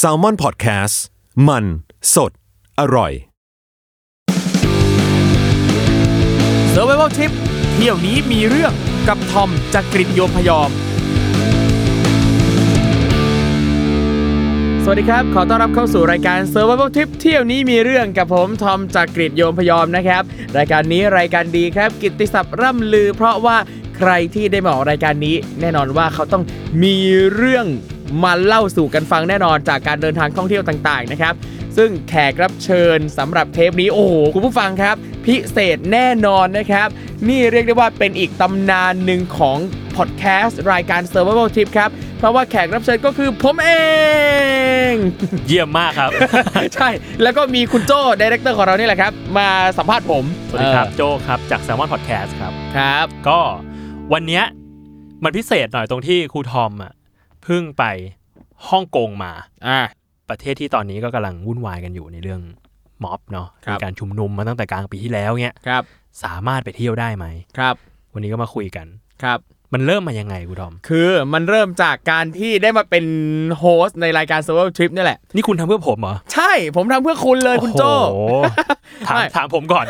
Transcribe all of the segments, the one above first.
s a l ม o n PODCAST มัน สด อร่อย s u r v i v a l Trip เที่ยวนี้มีเรื่องกับทอมจากกรีฑโยมพยอม สวัสดีครับ ขอต้อนรับเข้าสู่รายการ Survival Trip เที่ยวนี้มีเรื่องกับผมทอมจากกรีฑโยมพยอมนะครับ รายการนี้รายการดีครับ กิตติศัพท์ร่ำลือ เพราะว่าใครที่ได้มาออกรายการนี้ แน่นอนว่าเขาต้องมีเรื่อง มาเล่าสู่กันฟังแน่นอนจากการเดินทางท่องเที่ยวต่างๆนะครับซึ่งแขกรับเชิญสำหรับเทปนี้โอ้โหคุณผู้ฟังครับ พิเศษแน่นอนนะครับ นี่เรียกได้ว่าเป็นอีกตำนานหนึ่งของพอดแคสต์รายการ Survival Trip ครับ เพราะว่าแขกรับเชิญก็คือผมเอง เยี่ยมมากครับ ใช่ แล้วก็มีคุณโจ้ director ของเรานี่แหละครับ มาสัมภาษณ์ผม สวัสดีครับเออโจครับ จาก Salmon Podcast ครับ ครับ ก็วันเนี้ยมันพิเศษหน่อยตรงที่ครูทอมอะ เพิ่งไปฮ่องกงมา อ่า ประเทศที่ตอนนี้ก็กำลังวุ่นวายกันอยู่ในเรื่องม็อบเนาะครับ มีการชุมนุมมาตั้งแต่กลางปีที่แล้วเนี้ยครับ สามารถไปเที่ยวได้ไหม ครับ วันนี้ก็มาคุยกัน ครับ มันเริ่มมายังไงครูทอม คือมันเริ่มจากการที่ได้มาเป็นโฮสต์ในรายการ Survival Trip นี่แหละ นี่คุณทำเพื่อผมเหรอ ใช่ ผมทำเพื่อคุณเลยคุณโจ้โอ้โหถามไม่ถามผมก่อน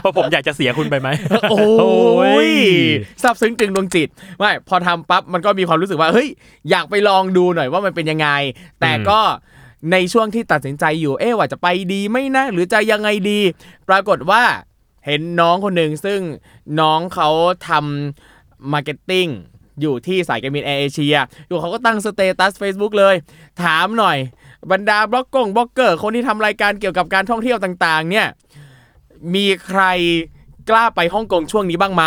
เพราะผมอยากจะเสียคุณไปไหม โอ้โอ้ยยซาบซึ้งตึงดวงจิต ไม่ พอทำปั๊บมันก็มีความรู้สึกว่า เฮ้ย อยากไปลองดูหน่อยว่ามันเป็นยังไง แต่ก็ในช่วงที่ตัดสินใจอยู่ เอ๊ะว่าจะไปดีไหมนะ หรือจะยังไงดี ปรากฏว่าเห็นน้องคนหนึ่งซึ่งน้องเขาทำ marketing อยู่ที่สายการบินแอร์เอเชียอยู่เขาก็ตั้ง status Facebook เลย ถามหน่อย บรรดาบล็อกกงบล็อกเกอร์ คนที่ทำรายการเกี่ยวกับการท่องเที่ยวต่างๆ เนี่ย มีใครกล้าไปฮ่องกงช่วงนี้บ้างไหม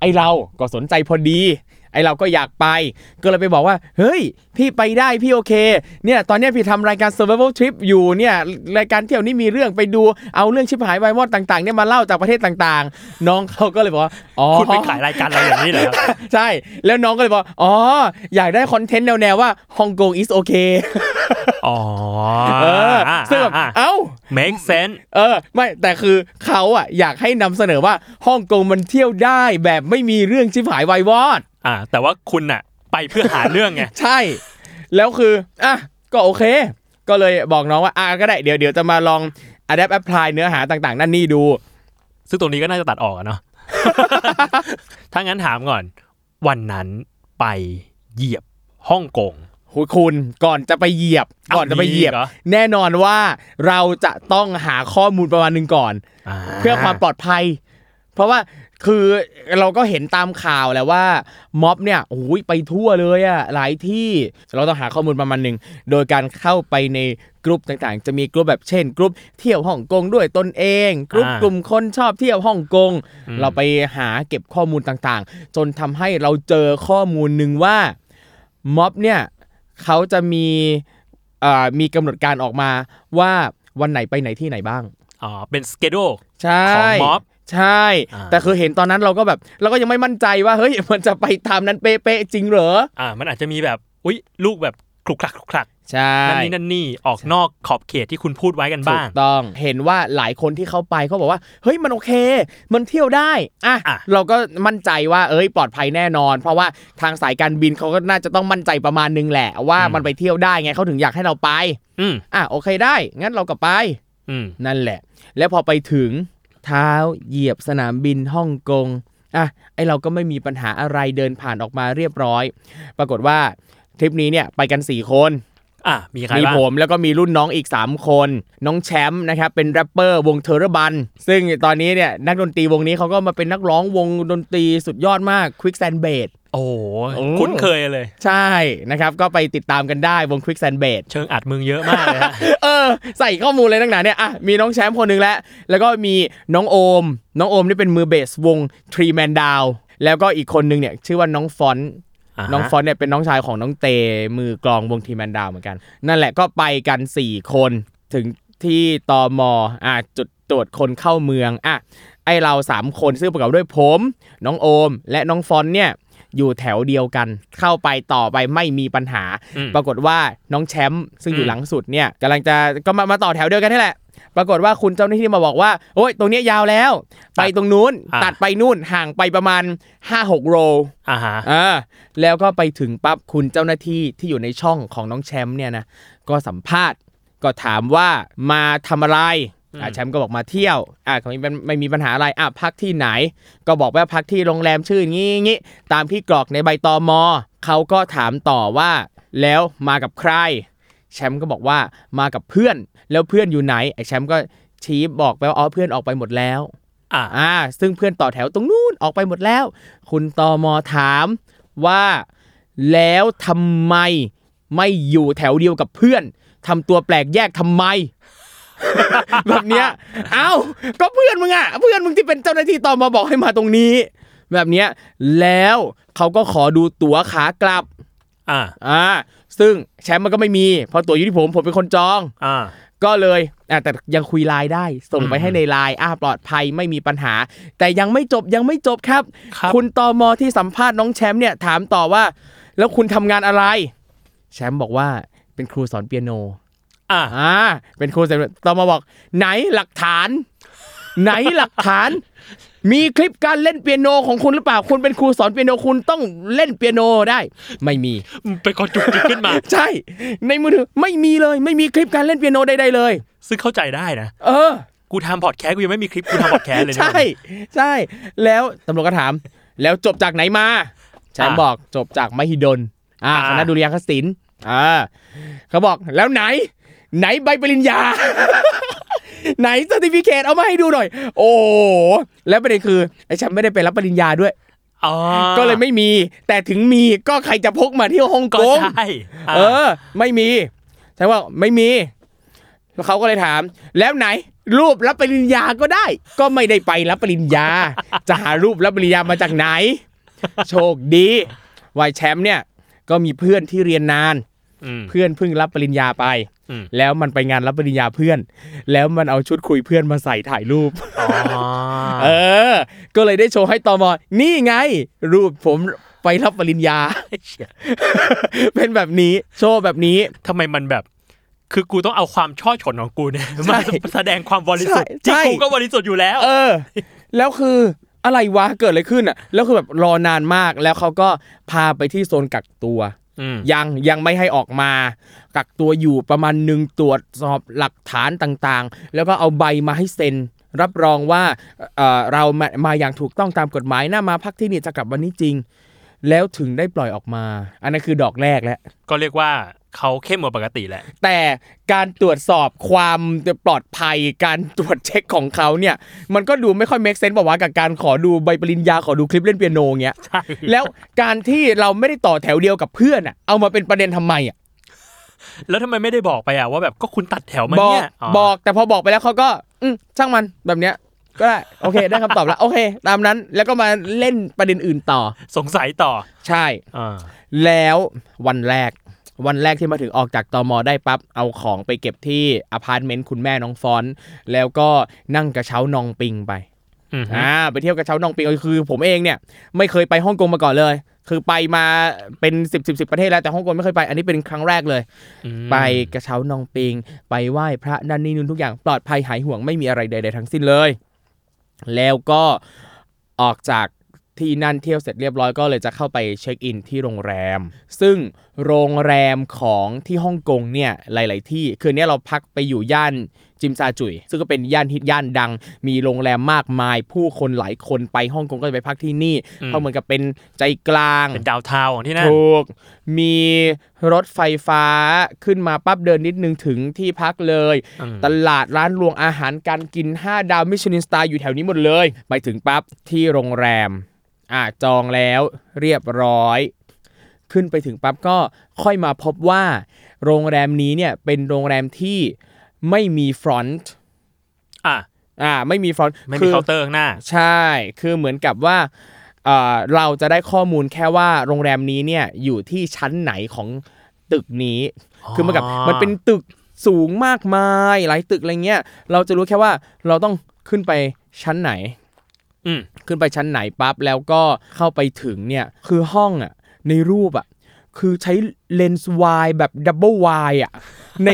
ไอเราก็สนใจพอดี ไอเราก็อยากไป ก็เลยไปบอกว่า เฮ้ย พี่ไปได้พี่โอเค เนี่ยตอนเนี้ยพี่ทำรายการ survival trip อยู่เนี่ยรายการเที่ยวนี้มีเรื่องไปดูเอาเรื่องชิบหายวายมอดต่างๆเนี่ยมาเล่าจากประเทศต่างๆ น้องเขาก็เลยบอกว่าอ๋อคุณไปขายรายการเราอย่างนี้เหรอครับใช่ แล้วน้องก็เลยบอกอ๋ออยากได้คอนเทนต์แนวๆว่าฮ่องกง is okay อ๋อเออ ซึ่งแบบอะเอ้า make sense เออ ไม่แต่คือเขาอะอยากให้นำเสนอว่าฮ่องกงมันเที่ยวได้แบบไม่มีเรื่องชิบหายวายวอด อ่า แต่ว่าคุณน่ะ ไปเพื่อหาเรื่องไงใช่ แล้วคืออะก็โอเค ก็เลยบอกน้องว่าอะก็ได้เดี๋ยวเดี๋ยวจะมาลอง adapt apply เนื้อหาต่างๆ นั่นนี่ดู ซึ่งตรงนี้ก็น่าจะตัดออกอะเนาะถ้างั้นถามก่อน วันนั้นไปเหยียบฮ่องกง คุยคุณก่อนจะไปเหยียบอ้าวก่อนจะไปเหยียบมีอีกเหรอแน่นอนว่าเราจะต้องหาข้อมูลประมาณหนึ่งก่อนาเพื่อความปลอดภัย เพราะว่าคือเราก็เห็นตามข่าวแหละว่าม็อบเนี่ยโอ้ยไปทั่วเลยอะหลายที่เราต้องหาข้อมูลประมาณหนึ่งโดยการเข้าไปในกลุ่มต่างๆ จะมีกลุ่มแบบเช่นกลุ่มเที่ยวฮ่องกงด้วยตนเองกลุ่มกลุ่มคนชอบเที่ยวฮ่องกง เราไปหาเก็บข้อมูลต่างๆ จนทำให้เราเจอข้อมูลหนึ่งว่าม็อบเนี่ย เขาจะมีเอ่อมีกำหนดการออกมาว่าวันไหนไปไหนที่ไหนบ้างอ๋อเป็นสเกดูใช่ของม็อบใช่อ่าแต่คือเห็นตอนนั้นเราก็แบบเราก็ยังไม่มั่นใจว่าเฮ้ยมันจะไปตามนั้นเป๊ะๆจริงเหรออ่ามันอาจจะมีแบบอุ๊ยลูกแบบคลุกคลักคลุกคลัก ใช่นั่นนี่นั่นนี่ออกนอกขอบเขตที่คุณพูดไว้กันถูบ้างกต้องเห็นว่าหลายคนที่เขาไปเขาบอกว่า เฮ้ยมันโอเค มันเที่ยวได้อะอะเราก็มั่นใจว่าเอ้ยปลอดภัยแน่นอน เพราะว่าทางสายการบินเขาก็น่าจะต้องมั่นใจประมาณนึงแหละ ว่ามันไปเที่ยวได้ไงเขาถึงอยากให้เราไปอืมอะโอเคได้ งั้นเราก็ไปอืมนั่นแหละ แล้วพอไปถึงเท้าเหยียบสนามบินฮ่องกงอะไอเราก็ไม่มีปัญหาอะไรเดินผ่านออกมาเรียบร้อย ปรากฏว่าทริปนี้เนี่ยไปกัน 4 คน อะมีใครมีบ้างผมแล้วก็มีรุ่นน้องอีก 3 คน น้องแชมป์นะครับเป็นแรปเปอร์วงเทอร์บัน ซึ่งตอนนี้เนี่ยนักดนตรีวงนี้เขาก็มาเป็นนักร้องวงดนตรีสุดยอดมาก Quick Sand b a s โอ้โหโอ้คุ้นเคยเลย ใช่นะครับ ก็ไปติดตามกันได้วง Quick Sand b a s เชิงอรรถมึงเยอะมากเลยฮะเออ ใส่ข้อมูลเลยตั้งหนาเนี่ยอะมีน้องแชมป์คนหนึ่งแล้ว แล้วก็มีน้องโอม น้องโอมนี่เป็นมือเบสวง Three Man Down แล้วก็อีกคนหนึงเนี่ยชื่อว่าน้องฟอนต์อ่าฮะ น้องฟอนต์เนี่ยเป็นน้องชายของน้องเตมือกลองวง Tree Man Down เหมือนกัน นั่นแหละก็ไปกัน 4 คนถึงที่ตอมอะจุดตรวจคนเข้าเมืองอะไอเรา 3 คนซึ่งประกอบด้วยผม น้องโอม และน้องฟอนต์เนี่ยอยู่แถวเดียวกัน เข้าไปต่อไปไม่มีปัญหาอืมปรากฏว่าน้องแชมป์ซึ่งอยู่อืมหลังสุดเนี่ยกำลังจะก็มามาต่อแถวเดียวกันนี่แหละ ปรากฏว่าคุณเจ้าหน้าที่มาบอกว่าโอ้ยตรงเนี้ยยาวแล้ว ไปตรงนู้นอะตัดไปนู่นห่างไปประมาณ5-6โลอ่าฮะอ่าแล้วก็ไปถึงปั๊บคุณเจ้าหน้าที่ที่อยู่ในช่องของน้องแชมป์เนี่ยนะก็สัมภาษณ์ก็ถามว่ามาทำอะไรอ่าแชมป์ก็บอกมาเที่ยวอ่าเขาไม่ไม่มีปัญหาอะไรอะพักที่ไหน ก็บอกว่าพักที่โรงแรมชื่องี้งี้ตามที่กรอกในใบตอมอเขาก็ถามต่อว่า แล้วมากับใคร แชมป์ก็บอกว่ามากับเพื่อนแล้วเพื่อนอยู่ไหนไอ้แชมป์ก็ชี้บอกไปว่าอ๋อเพื่อนออกไปหมดแล้วอ่าอ่าซึ่งเพื่อนต่อแถวตรงนู้นออกไปหมดแล้ว คุณตอมอถามว่าแล้วทำไมไม่อยู่แถวเดียวกับเพื่อนทำตัวแปลกแยกทำไม แบบเนี้ย เอ้า ก็เพื่อนมึงอะ เพื่อนมึงที่เป็นเจ้าหน้าที่ตอมอบอกให้มาตรงนี้ แบบเนี้ย แล้วเขาก็ขอดูตั๋วขากลับ อ่า อ่า ซึ่งแชมป์มันก็ไม่มีเพราะตั๋วอยู่ที่ผมผมเป็นคนจองอ่าก็เลยอะแต่ยังคุยไลน์ได้ ส่งไปอืมให้ในไลน์อ่าปลอดภัยไม่มีปัญหา แต่ยังไม่จบยังไม่จบครับครับณตอมอที่สัมภาษณ์น้องแชมป์เนี่ยถามต่อว่า แล้วคุณทำงานอะไร แชมป์บอกว่าเป็นครูสอนเปียโน อ่าอ่าเป็นครูสอนตอมอบอก ไหนหลักฐาน ไหนหลักฐาน มีคลิปการเล่นเปียโนของคุณหรือเปล่า คุณเป็นครูสอนเปียโนคุณต้องเล่นเปียโนได้ ไม่มีเป็นคนจุกจิกขึ้นมา ใช่ ในมือถือไม่มีเลย ไม่มีคลิปการเล่นเปียโนใดๆเลย ซึ่งเข้าใจได้นะ เออ กูทำพอดแคสต์กูยังไม่มีคลิปกูทำพอดแคสต์เลยนะใช่ ใช่ แล้วตำรวจก็ถาม แล้วจบจากไหนมาแชมป์อ่าบอกจบจากมหิดลอ่าอ่าคณะดุริยางคศิลป์อ่าเขาบอกแล้วไหน ไหนใบปริญญา ไหนสติฟิเคตเอามาให้ดูหน่อย โอ้โหแล้วประเด็นคือไอ้แชมป์ไม่ได้ไปรับปริญญาด้วยอ๋อก็เลยไม่มี แต่ถึงมีก็ใครจะพกมาที่ฮ่องก็กงใช่าเออ ไม่มีใช่ว่าไม่มีแล้วเขาก็เลยถาม แล้วไหน รูปรับปริญญาก็ได้ ก็ไม่ได้ไปรับปริญญา จะหารูปรับปริญญามาจากไหน โชคดีวายแชมป์เนี่ย ก็มีเพื่อนที่เรียนนานอืม เพื่อนเพิ่งรับปริญญาไปอืมแล้วมันไปงานรับปริญญาเพื่อน แล้วมันเอาชุดคุยเพื่อนมาใส่ถ่ายรูปอ๋อเออ ก็เลยได้โชว์ให้ตอมอนี่ไง รูปผมไปรับปริญญาเชี่ยเป็นแบบนี้โชว์แบบนี้ทำไมมันแบบคือกูต้องเอาความช่อฉนของกูเนี่ยใช่มาแสดงความบริสุทธิ์ใช่ที่กูก็บริสุทธิ์อยู่แล้ว เออ แล้วคืออะไรวะเกิดอะไรขึ้นอะ แล้วคือแบบรอนานมากแล้วเขาก็พาไปที่โซนกักตัวอืม ยังยังไม่ให้ออกมา กักตัวอยู่ประมาณหนึ่งตรวจสอบหลักฐานต่างๆ แล้วก็เอาใบมาให้เซ็น รับรองว่าเอ่อเรามามาอย่างถูกต้องตามกฎหมายน่ามาพักที่นี่จะกลับวันนี้จริง แล้วถึงได้ปล่อยออกมา อันนั้นคือดอกแรกแล้วก็เรียกว่า เขาเข้มกว่าปกติแหละ แต่การตรวจสอบความปลอดภัยการตรวจเช็คของเขาเนี่ย มันก็ดูไม่ค่อย make sense บอกว่าวะกับการขอดูใบปริญญาขอดูคลิปเล่นเปียโนเงี้ยใช่แล้วการที่เราไม่ได้ต่อแถวเดียวกับเพื่อนอะเอามาเป็นประเด็นทำไมอะแล้วทำไมไม่ได้บอกไปอะว่าแบบก็คุณตัดแถวมาบอกเนี่ยบอกแต่พอบอกไปแล้วเขาก็ อืมช่างมันแบบเนี้ยก็ได้โอเคได้คำตอบแล้วโอเค ตามนั้นแล้วก็มาเล่นประเด็นอื่นต่อ สงสัยต่อใช่อ่าแล้ววันแรก วันแรกที่มาถึงออกจากตอมอได้ปั๊บเอาของไปเก็บที่อพาร์ตเมนต์คุณแม่น้องฟอนต์แล้วก็นั่งกระเช้านองปิงไปอืมฮึอ่าไปเที่ยวกระเช้านองปิงก็คือ ผมเองเนี่ยไม่เคยไปฮ่องกงมาก่อนเลย คือไปมาเป็นสิบสิบสิบประเทศแล้วแต่ฮ่องกงไม่เคยไป อันนี้เป็นครั้งแรกเลยอืมไปกระเช้านองปิง ไปไหว้พระนั่นนี่นู่นทุกอย่างปลอดภัยหายห่วงไม่มีอะไรใด ๆ ทั้งสิ้นเลย แล้วก็ออกจาก ที่นั่นเที่ยวเสร็จเรียบร้อยก็เลยจะเข้าไปเช็คอินที่โรงแรม ซึ่งโรงแรมของที่ฮ่องกงเนี่ยหลาย ๆ ที่คืนนี้เราพักไปอยู่ย่านจิมซาจุย ซึ่งก็เป็นย่านฮิตย่านดัง มีโรงแรมมากมาย ผู้คนหลายคนไปฮ่องกงก็จะไปพักที่นี่ เพราะเหมือนกับเป็นใจกลาง เป็น downtown ของที่นั่นถูก มีรถไฟฟ้าขึ้นมาปั๊บเดินนิดนึงถึงที่พักเลยอืมตลาดร้านรวงอาหารการกิน 5 ดาวมิชลิน star อยู่แถวนี้หมดเลย ไปถึงปั๊บที่โรงแรม อะจองแล้วเรียบร้อย ขึ้นไปถึงปั๊บก็ค่อยมาพบว่า โรงแรมนี้เนี่ยเป็นโรงแรมที่ไม่มี frontอะอ่าไม่มี front คือไม่มีเคาน์เตอร์ข้างหน้า ใช่ คือเหมือนกับว่าเอ่อเราจะได้ข้อมูลแค่ว่าโรงแรมนี้เนี่ยอยู่ที่ชั้นไหนของตึกนี้อ๋อคือมันกับมันเป็นตึกสูงมากมายหลายตึกอะไรเงี้ย เราจะรู้แค่ว่าเราต้องขึ้นไปชั้นไหนอืม ขึ้นไปชั้นไหนปั๊บแล้วก็เข้าไปถึงเนี่ยคือห้องอะในรูปอะคือใช้เลนส์วายแบบ double wide อะใน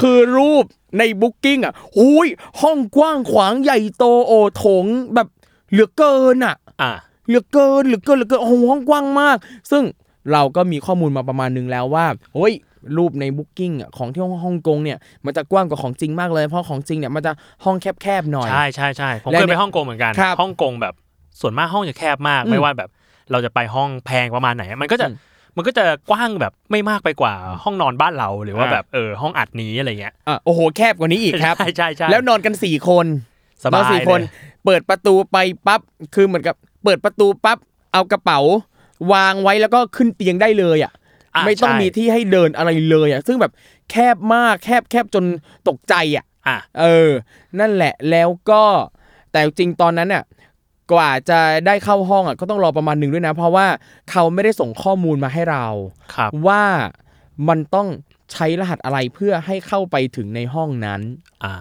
คือรูปในบุ๊กิ้งอะหุยห้องกว้างขวางใหญ่โตโอโถงแบบเหลือเกินอะอ่าเหลือเกินเหลือเกินเหลือเกินโอ้โหห้องกว้างมาก ซึ่งเราก็มีข้อมูลมาประมาณนึงแล้วว่าเฮ้ยรูปในบุ๊กิ้งอะของที่ฮ่องกงเนี่ยมันจะกว้างกว่าของจริงมากเลยเพราะของจริงเนี่ยมันจะห้องแคบๆหน่อยใช่ใช่ใช่ผมและเคยไปเนี่ยฮ่องกงเหมือนกันครับฮ่องกงแบบ ส่วนมากห้องจะแคบมากอืมไม่ว่าแบบ เราจะไปห้องแพงประมาณไหน มันก็จะอืมมันก็จะกว้างแบบไม่มากไปกว่าห้องนอนบ้านเราหรือว่าอ่าแบบเออห้องอัดนี้อะไรเงี้ยอะโอ้โหแคบกว่านี้อีกครับใช่ใช่ใช่แล้วนอนกันสี่คนสบายนอนสี่คนเลยเปิดประตูไปปั๊บคือเหมือนกับ เปิดประตูปั๊บเอากระเป๋า วางไว้แล้วก็ขึ้นเตียงได้เลยอะะไม่ต้องใช่มีที่ให้เดินอะไรเลยอะซึ่งแบบแคบมากแคบแคบจนตกใจอะอะเออ นั่นแหละแล้วก็แต่จริงตอนนั้นน่ะ กว่าจะได้เข้าห้องอะก็ต้องรอประมาณหนึ่งด้วยนะ เพราะว่าเขาไม่ได้ส่งข้อมูลมาให้เราครับว่ามันต้องใช้รหัสอะไรเพื่อให้เข้าไปถึงในห้องนั้น อ่า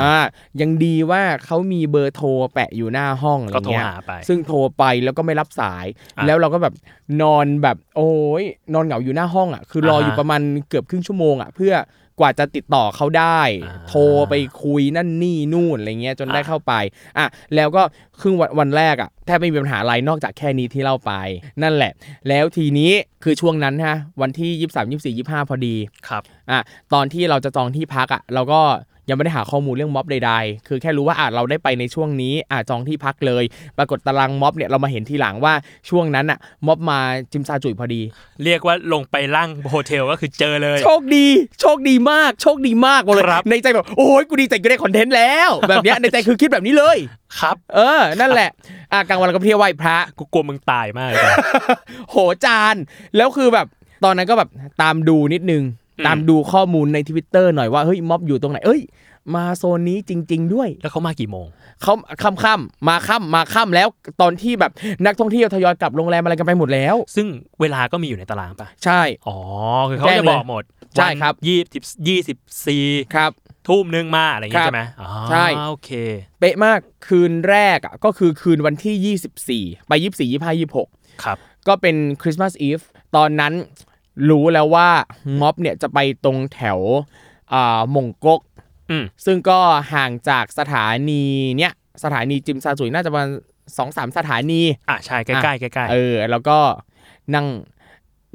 อ่ายังดีว่าเขามีเบอร์โทรแปะอยู่หน้าห้องอะไรก็โทรเงี้ยหาไปซึ่งโทรไปแล้วก็ไม่รับสายอะแล้วเราก็แบบนอนแบบโอ้ยนอนเหงาอยู่หน้าห้องอะ คือรออ่าฮะอยู่ประมาณเกือบครึ่งชั่วโมงอะเพื่อ กว่าจะติดต่อเขาได้อ่าโทรไปคุยนั่นนี่นู่นอะไรเงี้ยจนได้อะเข้าไปอะแล้วก็ครึ่งวันวันแรกอะแทบไม่มีปัญหาอะไรนอกจากแค่นี้ที่เล่าไป นั่นแหละ แล้วทีนี้คือช่วงนั้นฮะวันที่23 24 25พอดีครับอะตอนที่เราจะจองที่พักอะเราก็ ยังไม่ได้หาข้อมูลเรื่องม็อบใดๆ คือแค่รู้ว่าอะเราได้ไปในช่วงนี้อะจองที่พักเลย ปรากฏตารางม็อบเนี่ยเรามาเห็นทีหลังว่าช่วงนั้นอะม็อบมาจิมซาจุยพอดี เรียกว่าลงไปล่างโฮเทลก็คือเจอเลย โชคดี โชคดีมากโชคดีมากบอกเลยครับในใจแบบโอ้ยกูดีใจกูได้ content แล้วแบบเนี้ยในใจคือคิดแบบนี้เลยครับ เออ นั่นแหละ อะกลางวันเราก็ไปเที่ยวไหว้พระ กูกลัวมึงตายมากเลยโหจาน แล้วคือแบบ ตอนนั้นก็แบบตามดูนิดนึงอืม ตามดูข้อมูลในทวิตเตอร์หน่อยว่าเฮ้ยม็อบอยู่ตรงไหนเอ้ย มาโซนนี้จริง ๆ ด้วย แล้วเขามากี่โมงเขาค่ำค่ำๆมาค่ำมาค่ำแล้วตอนที่แบบนักท่องเที่ยวทยอยกลับโรงแรมอะไรกันไปหมดแล้ว ซึ่งเวลาก็มีอยู่ในตารางป่ะใช่ อ๋อคือเขาแจ้งจะเลยบอกหมดใช่ครับยี่สิบยี่สิบสี่ครับทุ่มหนึ่งมาอะไรอย่างครังี้บใช่ไหมอ๋อใช่โอเค เป๊ะมากคืนแรกอะก็คือคืนวันที่ 24 ไป 24 25 26 ครับ ก็เป็นคริสต์มาสอีฟตอนนั้น รู้แล้วว่าม็อบเนี่ยจะไปตรงแถวอ่ามงกกอืมซึ่งก็ห่างจากสถานีเนี้ยสถานีจิมซาจุยน่าจะประมาณสองสามสถานี อะใช่ใกล้ๆใกล้ๆเออ แล้วก็นั่ง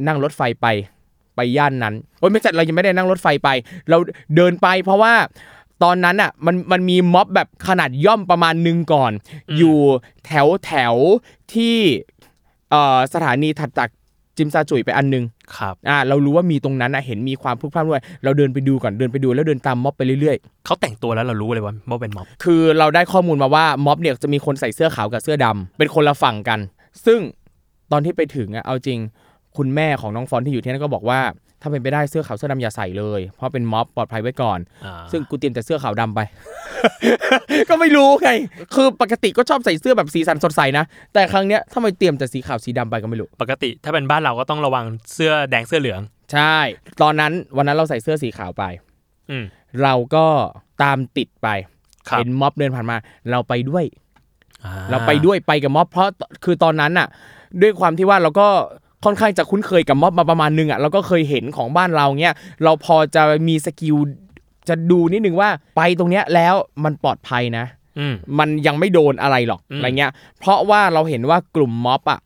นั่งรถไฟไปไปย่านนั้นโอ้ยไม่ใช่เรายังไม่ได้นั่งรถไฟไป เราเดินไปเพราะว่าตอนนั้นอะมันมันมีม็อบแบบขนาดย่อมประมาณหนึงก่อน อยู่แถวแถวที่เอ่อสถานีถัดจากจิมซาจุยไปอันหนึง ครับอ่าเรารู้ว่ามีตรงนั้นอะเห็นมีความพลุกพล่านด้วยเราเดินไปดูก่อนเดินไปดูแล้วเดินตามม็อบไปเรื่อยเขาแต่งตัวแล้วเรารู้เลยว่าว่าเป็นม็อบๆคือเราได้ข้อมูลมาว่าม็อบเนี่ยจะมีคนใส่เสื้อขาวกับเสื้อดำเป็นคนละฝั่งกัน ซึ่งตอนที่ไปถึงอะเอาจริง คุณแม่ของน้องฟอนที่อยู่ที่นั่นก็บอกว่า ถ้าเป็นไปได้เสื้อขาวเสื้อดำอย่าใส่เลย เพราะเป็นม็อบปลอดภัยไว้ก่อนอ่าซึ่งกูเตรียมแต่เสื้อขาวดำไป ก็ไม่รู้ไง คือปกติก็ชอบใส่เสื้อแบบสีสันสดใสนะ แต่ครั้งเนี้ยทำไมเตรียมแต่สีขาวสีดำไปก็ไม่รู้ ปกติถ้าเป็นบ้านเราก็ต้องระวังเสื้อแดงเสื้อเหลือง ใช่ ตอนนั้นวันนั้นเราใส่เสื้อสีขาวไป อืม เราก็ตามติดไป ครับ เห็นม็อบเดินผ่านมา เราไปด้วย อ่ เราไปด้วยไปกับม็อบเพราะคือตอนนั้นน่ะ ด้วยความที่ว่าเราก็ ค่อนข้างจะคุ้นเคยกับม็อบมาประมาณนึงอะเราก็เคยเห็นของบ้านเราเนี้ยเราพอจะมีสกิลจะดูนิดนึงว่าไปตรงเนี้ยแล้วมันปลอดภัยนะอืมมันยังไม่โดนอะไรหรอกอืมอะไรเงี้ย เพราะว่าเราเห็นว่ากลุ่มม็อบอะ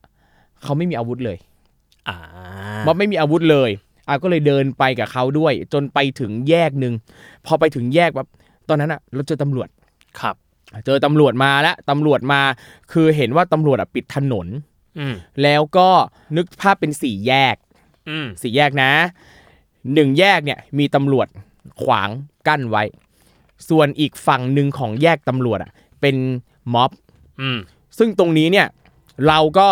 เขาไม่มีอาวุธเลยอ่าม็อบไม่มีอาวุธเลยอะก็เลยเดินไปกับเขาด้วย จนไปถึงแยกหนึ่งพอไปถึงแยกแบบตอนนั้นอะเราเจอตำรวจครับ เจอตำรวจมาแล้วตำรวจมา คือเห็นว่าตำรวจอะปิดถนนอืม แล้วก็นึกภาพเป็นสี่แยกอืมสี่แยกนะหนึ่งแยกเนี่ยมีตำรวจขวางกั้นไว้ ส่วนอีกฝั่งหนึ่งของแยกตำรวจอะ เป็นม็อบอืมซึ่งตรงนี้เนี่ย เราก็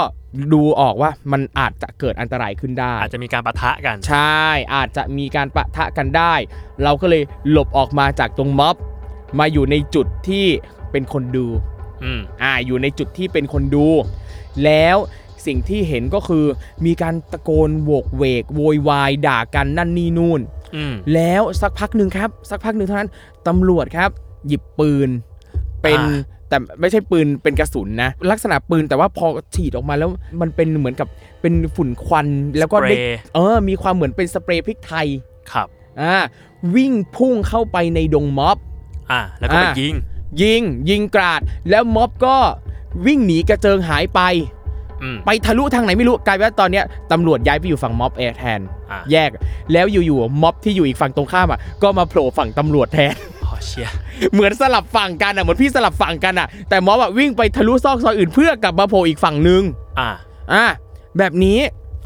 ดูออกว่ามันอาจจะเกิดอันตรายขึ้นได้ อาจจะมีการปะทะกัน ใช่ อาจจะมีการปะทะกันได้ เราก็เลยหลบออกมาจากตรงม็อบ มาอยู่ในจุดที่เป็นคนดูอืมอ่าอยู่ในจุดที่เป็นคนดู แล้วสิ่งที่เห็นก็คือมีการตะโกนโวกเวกโวยวายด่ากันนั่นนี่นู่นอืมแล้วสักพักหนึ่งครับ สักพักหนึ่งเท่านั้นตำรวจครับ หยิบปืน เป็นอ่าแต่ไม่ใช่ปืนเป็นกระสุนนะ ลักษณะปืนแต่ว่าพอฉีดออกมาแล้วมันเป็นเหมือนกับเป็นฝุ่นควันแล้วก็สเปรได้ย์เออ มีความเหมือนเป็นสเปรย์พริกไทยครับอ่าวิ่งพุ่งเข้าไปในดงม็อบ อะแล้วก็ไปอะยิง ยิงยิงกราดแล้วม็อบก็ วิ่งหนีกระเจิงหายไปอืมไปทะลุทางไหนไม่รู้กลายเป็นว่าตอนเนี้ยตำรวจย้ายไปอยู่ฝั่งม็อบแอร์แทน อะ แยกแล้วอยู่ๆม็อบที่อยู่อีกฝั่งตรงข้ามอะก็มาโผล่ฝั่งตำรวจแทน อ๋อเชียเหมือนสลับฝั่งกันอะเหมือนพี่สลับฝั่งกันอะ แต่ม็อบอะวิ่งไปทะลุซอกซอยอื่นเพื่อกลับมาโผล่อีกฝั่งนึงอะอะแบบนี้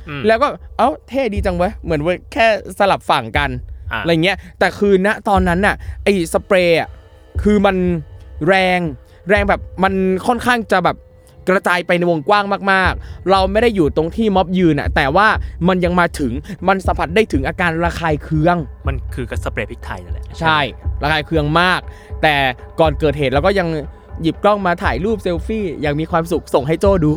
อืมแล้วก็เอ้าเท่ดีจังเว้ยเหมือนว่าแค่สลับฝั่งกันอะอะไรเงี้ยแต่คือณตอนนั้นน่ะไอ้สเปรย์อะคือมันแรง แรงแบบมันค่อนข้างจะแบบกระจายไปในวงกว้างมากๆ เราไม่ได้อยู่ตรงที่ม็อบยืนอะแต่ว่ามันยังมาถึงมันสัมผัสได้ถึงอาการระคายเคือง มันคือกระสเปรย์พริกไทยนั่นแหละใช่ระคายเคืองมาก แต่ก่อนเกิดเหตุเราก็ยังหยิบกล้องมาถ่ายรูปเซลฟี่อย่างมีความสุขส่งให้โจ้ดู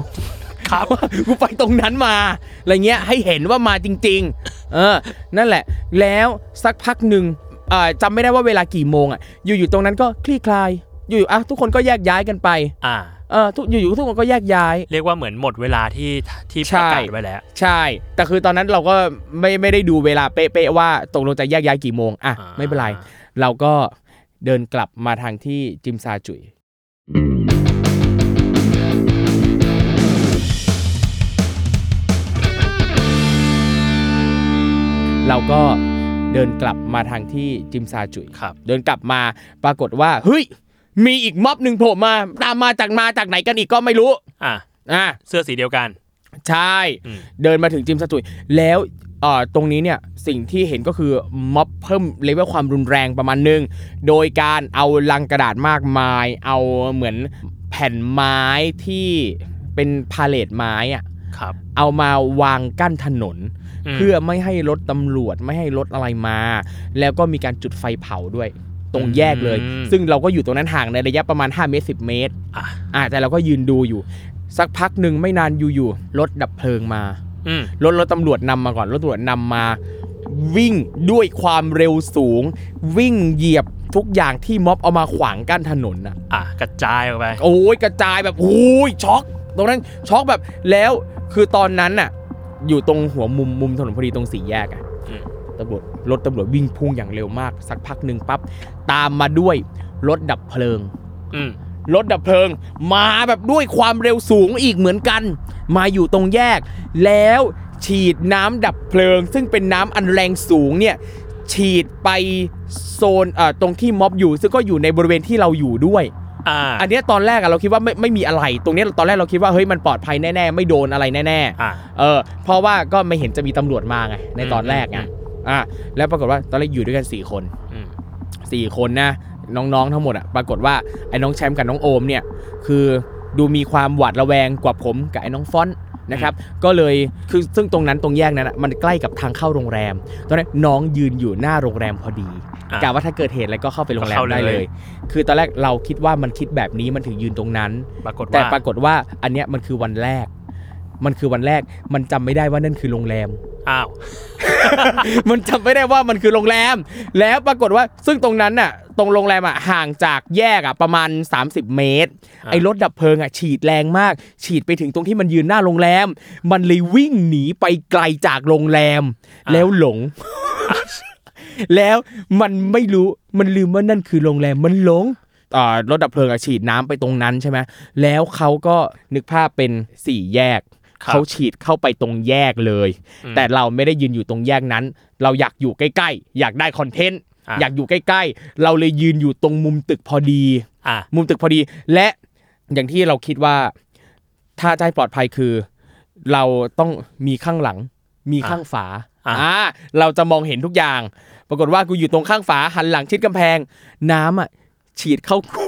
ครับว่ากูไปตรงนั้นมาอะไรเงี้ยให้เห็นว่ามาจริง ๆ เออ นั่นแหละ แล้วสักพักหนึ่งเอ่อจำไม่ได้ว่าเวลากี่โมงอะอยู่ๆตรงนั้นก็คลี่คลาย อยู่ๆอะทุกคนก็แยกย้ายกันไปอะเออทุกอยู่ๆทุกคนก็แยกย้าย เรียกว่าเหมือนหมดเวลาที่ที่ใช่ประกาศไว้แล้ว ใช่ แต่คือตอนนั้นเราก็ไม่ไม่ได้ดูเวลาเป๊ะๆว่าตกลงจะแยกย้ายกี่โมงอะอ่าไม่เป็นไร เราก็เดินกลับมาทางที่จิมซาจุยเราก็เดินกลับมาทางที่จิมซาจุยครับเดินกลับมาปรากฏว่า เฮ้ย มีอีกม็อบหนึ่งโผล่มา ตามมาจากมาจากไหนกันอีกก็ไม่รู้ อะอะเสื้อสีเดียวกัน ใช่อืมเดินมาถึงจิมซาจุยแล้วเอ่อตรงนี้เนี่ยสิ่งที่เห็นก็คือม็อบเพิ่มเลเวลความรุนแรงประมาณหนึง โดยการเอาลังกระดาษมากมาย เอาเหมือนแผ่นไม้ที่เป็นพาเลตไม้อะครับ เอามาวางกั้นถนนมเพื่อไม่ให้รถตำรวจไม่ให้รถอะไรมา แล้วก็มีการจุดไฟเผาด้วย ตรงแยกเลยอืมซึ่งเราก็อยู่ตรงนั้นห่างในระยะประมาณ 5 เมตร 10 เมตรอะอ่าแต่เราก็ยืนดูอยู่ สักพักหนึ่งไม่นานอยู่ๆรถดับเพลิงมาอืมรถรถตำรวจนำมาก่อนรถตำรวจนำมา วิ่งด้วยความเร็วสูง วิ่งเหยียบทุกอย่างที่ม็อบเอามาขวางกั้นถนนน่ะอะกระจายออกไปโอ้ยกระจายแบบโอ้ยช็อก ตรงนั้นช็อกแบบแล้วคือตอนนั้นน่ะ อยู่ตรงหัวมุมมุมถนนพอดีตรงสี่แยกอะอืม ตำรวจรถตำรวจวิ่งพุ่งอย่างเร็วมาก สักพักหนึ่งปั๊บตามมาด้วยรถดับเพลิงอืมรถดับเพลิง มาแบบด้วยความเร็วสูงอีกเหมือนกัน มาอยู่ตรงแยก แล้วฉีดน้ำดับเพลิง ซึ่งเป็นน้ำอันแรงสูงเนี่ยฉีดไปโซนเอ่อตรงที่ม็อบอยู่ ซึ่งก็อยู่ในบริเวณที่เราอยู่ด้วย อ่าอันเนี้ยตอนแรกอะเราคิดว่าไม่ไม่มีอะไร ตรงเนี้ยตอนแรกเราคิดว่าเฮ้ยมันปลอดภัยแน่ๆ ไม่โดนอะไรแน่อ่า ๆเออเพราะว่าก็ไม่เห็นจะมีตำรวจมาไงในตอนแรกไงอืม อะแล้วปรากฏว่าตอนแรกอยู่ด้วยกัน 4 คนอืม4คนนะ น้องๆทั้งหมดอะปรากฏว่าไอ้น้องแชมป์กับน้องโอมเนี่ยคือดูมีความหวาดระแวงกว่าผมกับไอ้น้องฟอนต์นะครับก็เลยคือซึ่งตรงนั้นตรงแยกนั้นอะมันใกล้กับทางเข้าโรงแรม ตอนนั้นน้องยืนอยู่หน้าโรงแรมพอดีอะกะว่าถ้าเกิดเหตุอะไรก็เข้าไปโรงแรมก็เข้าเลยได้เลย คือตอนแรกเราคิดว่ามันคิดแบบนี้มันถึงยืนตรงนั้นปรากฏแต่ว่าปรากฏว่าอันเนี้ยมันคือวันแรก มันคือวันแรก มันจำไม่ได้ว่านั่นคือโรงแรม อ้าว มันจำไม่ได้ว่ามันคือโรงแรม แล้วปรากฏว่าซึ่งตรงนั้นน่ะ ตรงโรงแรมอะห่างจากแยกอะประมาณ 30 เมตรอ่าไอ้รถดับเพลิงอะฉีดแรงมาก ฉีดไปถึงตรงที่มันยืนหน้าโรงแรม มันเลยวิ่งหนีไปไกลจากโรงแรม แล้วหลง แล้วมันไม่รู้ มันลืมว่านั่นคือโรงแรม มันหลงอ่ารถดับเพลิงอะฉีดน้ำไปตรงนั้นใช่ไหมแล้วเขาก็นึกภาพเป็นสี่แยกครับ เขาฉีดเข้าไปตรงแยกเลยอืมแต่เราไม่ได้ยืนอยู่ตรงแยกนั้น เราอยากอยู่ใกล้ๆ อยากได้คอนเทนต์อะอยากอยู่ใกล้ๆ เราเลยยืนอยู่ตรงมุมตึกพอดีอะมุมตึกพอดี และอย่างที่เราคิดว่า ถ้าจะให้ปลอดภัยคือ เราต้องมีข้างหลัง มีข้างฝาอะอ่าเราจะมองเห็นทุกอย่าง ปรากฏว่ากูอยู่ตรงข้างฝาหันหลังชิดกำแพง น้ำอะฉีดเข้ากู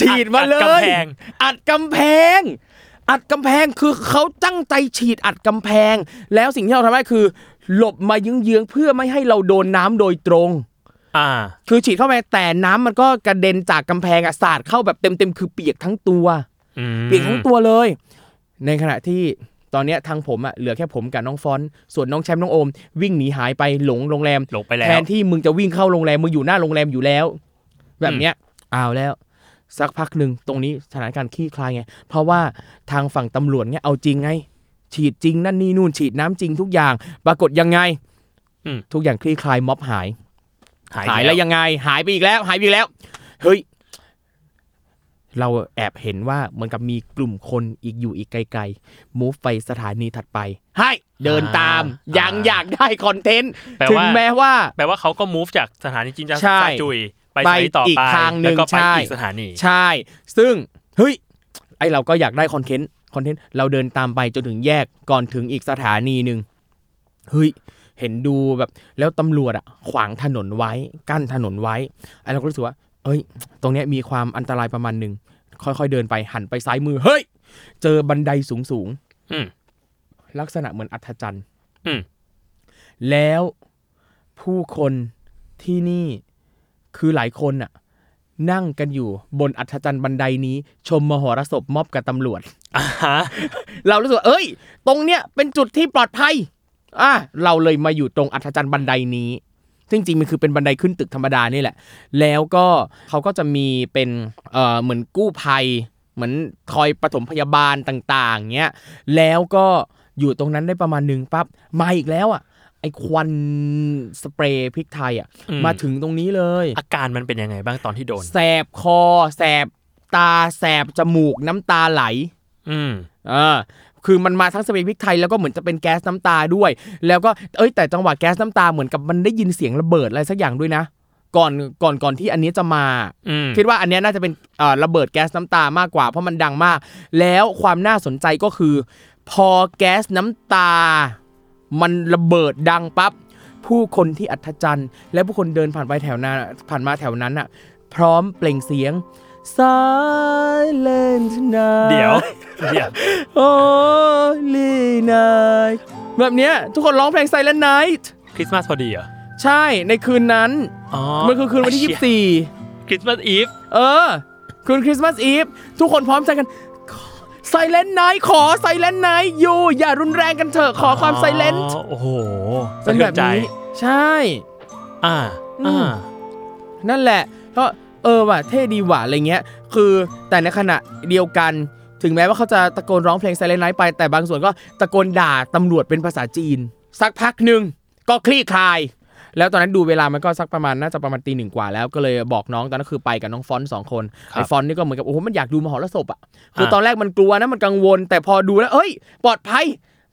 ฉีดมาเลอัดกำยแพงอัดกำแพง อัดกำแพงคือเขาตั้งใจฉีดอัดกำแพง แล้วสิ่งที่เราทำได้คือ หลบมาเยื้องๆเพื่อไม่ให้เราโดนน้ำโดยตรงอ่าคือฉีดเข้าไปแต่น้ำมันก็กระเด็นจากกำแพงอะสาดเข้าแบบเต็มๆคือเปียกทั้งตัวอืมเปียกทั้งตัวเลย ในขณะที่ตอนเนี้ยทางผมอะเหลือแค่ผมกับน้องฟอนต์ส่วนน้องแชมป์น้องโอม วิ่งหนีหายไปหลงโรงแรมหลงไปแล้วแทนที่มึงจะวิ่งเข้าโรงแรมมึงอยู่หน้าโรงแรมอยู่แล้ว แบบเนี้ยเอาแล้ว สักพักหนึ่งตรงนี้สถานการณ์คลี่คลายไง เพราะว่าทางฝั่งตำรวจเนี่ยเอาจริงไง ฉีดจริงนั่นนี่นู่นฉีดน้ำจริงทุกอย่าง ปรากฏยังไงอืมทุกอย่างคลี่คลายม็อบหายหาย หายแล้วยังไง หายไปอีกแล้ว หายไปอีกแล้ว เฮ้ย เราแอบเห็นว่าเหมือนกับมีกลุ่มคนอีกอยู่อีกไกลๆ move ไปสถานีถัดไปให้เดินตามยังอยากได้ content แปลถึงว่าแม้ว่า แปลว่าเขาก็ move จากสถานีจิมซาใช่ซาจุ่ย ไปไปสถานีต่ออีกไปทางหนึ่แล้วก็ไปใช่อีกสถานีใช่ ซึ่งเฮ้ยไอเราก็อยากได้ content content เราเดินตามไปจนถึงแยกก่อนถึงอีกสถานีหนึ่งเฮ้ยเห็นดูแบบแล้วตำรวจอะขวางถนนไว้กั้นถนนไว้ไอเราก็รู้สึกว่า เอ้ย ตรงเนี้ยมีความอันตรายประมาณหนึ่งค่อยๆเดินไปหันไปซ้ายมือเฮ้ย เจอบันไดสูงอืมๆลักษณะเหมือนอัศจรรย์อืมแล้วผู้คนที่นี่ คือหลายคนน่ะนั่งกันอยู่บนอัศจรรย์บันไดนี้ ชมมหรสพม็อบกับตำรวจอ่าฮะเรารู้สึกว่าเอ้ย ตรงเนี้ยเป็นจุดที่ปลอดภัยอะเราเลยมาอยู่ตรงอัศจรรย์บันไดนี้ ซึ่งจริงๆมันคือเป็นบันไดขึ้นตึกธรรมดานี่แหละ แล้วก็เขาก็จะมีเป็นเอ่อเหมือนกู้ภัย เหมือนคอยปฐมพยาบาลต่าง ๆเงี้ยแล้วก็อยู่ตรงนั้นได้ประมาณหนึ่งปั๊บมาอีกแล้วอะ ไอ้ควันสเปรย์พริกไทยอะอืมมาถึงตรงนี้เลย อาการมันเป็นยังไงบ้างตอนที่โดน แสบคอ แสบตา แสบจมูกน้ำตาไหล อืมเออคือมันมาทั้งสเปรย์พริกไทยแล้วก็เหมือนจะเป็นแก๊สน้ำตาด้วย แล้วก็เอ้ยแต่จังหวะแก๊สน้ำตาเหมือนกับมันได้ยินเสียงระเบิดอะไรสักอย่างด้วยนะ ก่อนก่อนก่อนที่อันนี้จะมาอืมคิดว่าอันเนี้ยน่าจะเป็นเอ่อระเบิดแก๊สน้ำตามากกว่าเพราะมันดังมาก แล้วความน่าสนใจก็คือ พอแก๊สน้ำตา มันระเบิดดังปั๊บผู้คนที่อัศจรรย์ และผู้คนเดินผ่านไปแถวนั้นผ่านมาแถวนั้นอะพร้อมเปล่งเสียง Silent night เดี๋ยวเดี๋ยว Holy night แบบเนี้ยทุกคนร้องเพลง Silent Night คริสต์มาสพอดีเหรอใช่ในคืนนั้นอ๋อมันคือคืนวันที่คริสต์มาสอีฟ24เออ คืนคริสต์มาสอีฟทุกคนพร้อมใจกัน Silent Night ขอ Silent Night อยู่อย่ารุนแรงกันเถอะขอความ Silent โอ้โหเป็นแบบนี้ใช่ อ่าอือ่ามนั่นแหละก็เออว่ะเท่ดีว่ะอะไรเงี้ย คือแต่ในขณะเดียวกัน ถึงแม้ว่าเขาจะตะโกนร้องเพลง Silent Night ไป แต่บางส่วนก็ตะโกนด่าตำรวจเป็นภาษาจีน สักพักหนึ่งก็คลี่คลาย แล้วตอนนั้นดูเวลามันก็สักประมาณน่าจะประมาณตีหนึ่งกว่าแล้วก็เลยบอกน้องตอนนั้นคือไปกับน้องฟอนต์สองคนครับไอ้ฟอนต์นี่ก็เหมือนกับโอ้โหมันอยากดูมหรสพอะคืออ่าตอนแรกมันกลัวนะมันกังวล แต่พอดูแล้วเอ้ย ปลอดภัย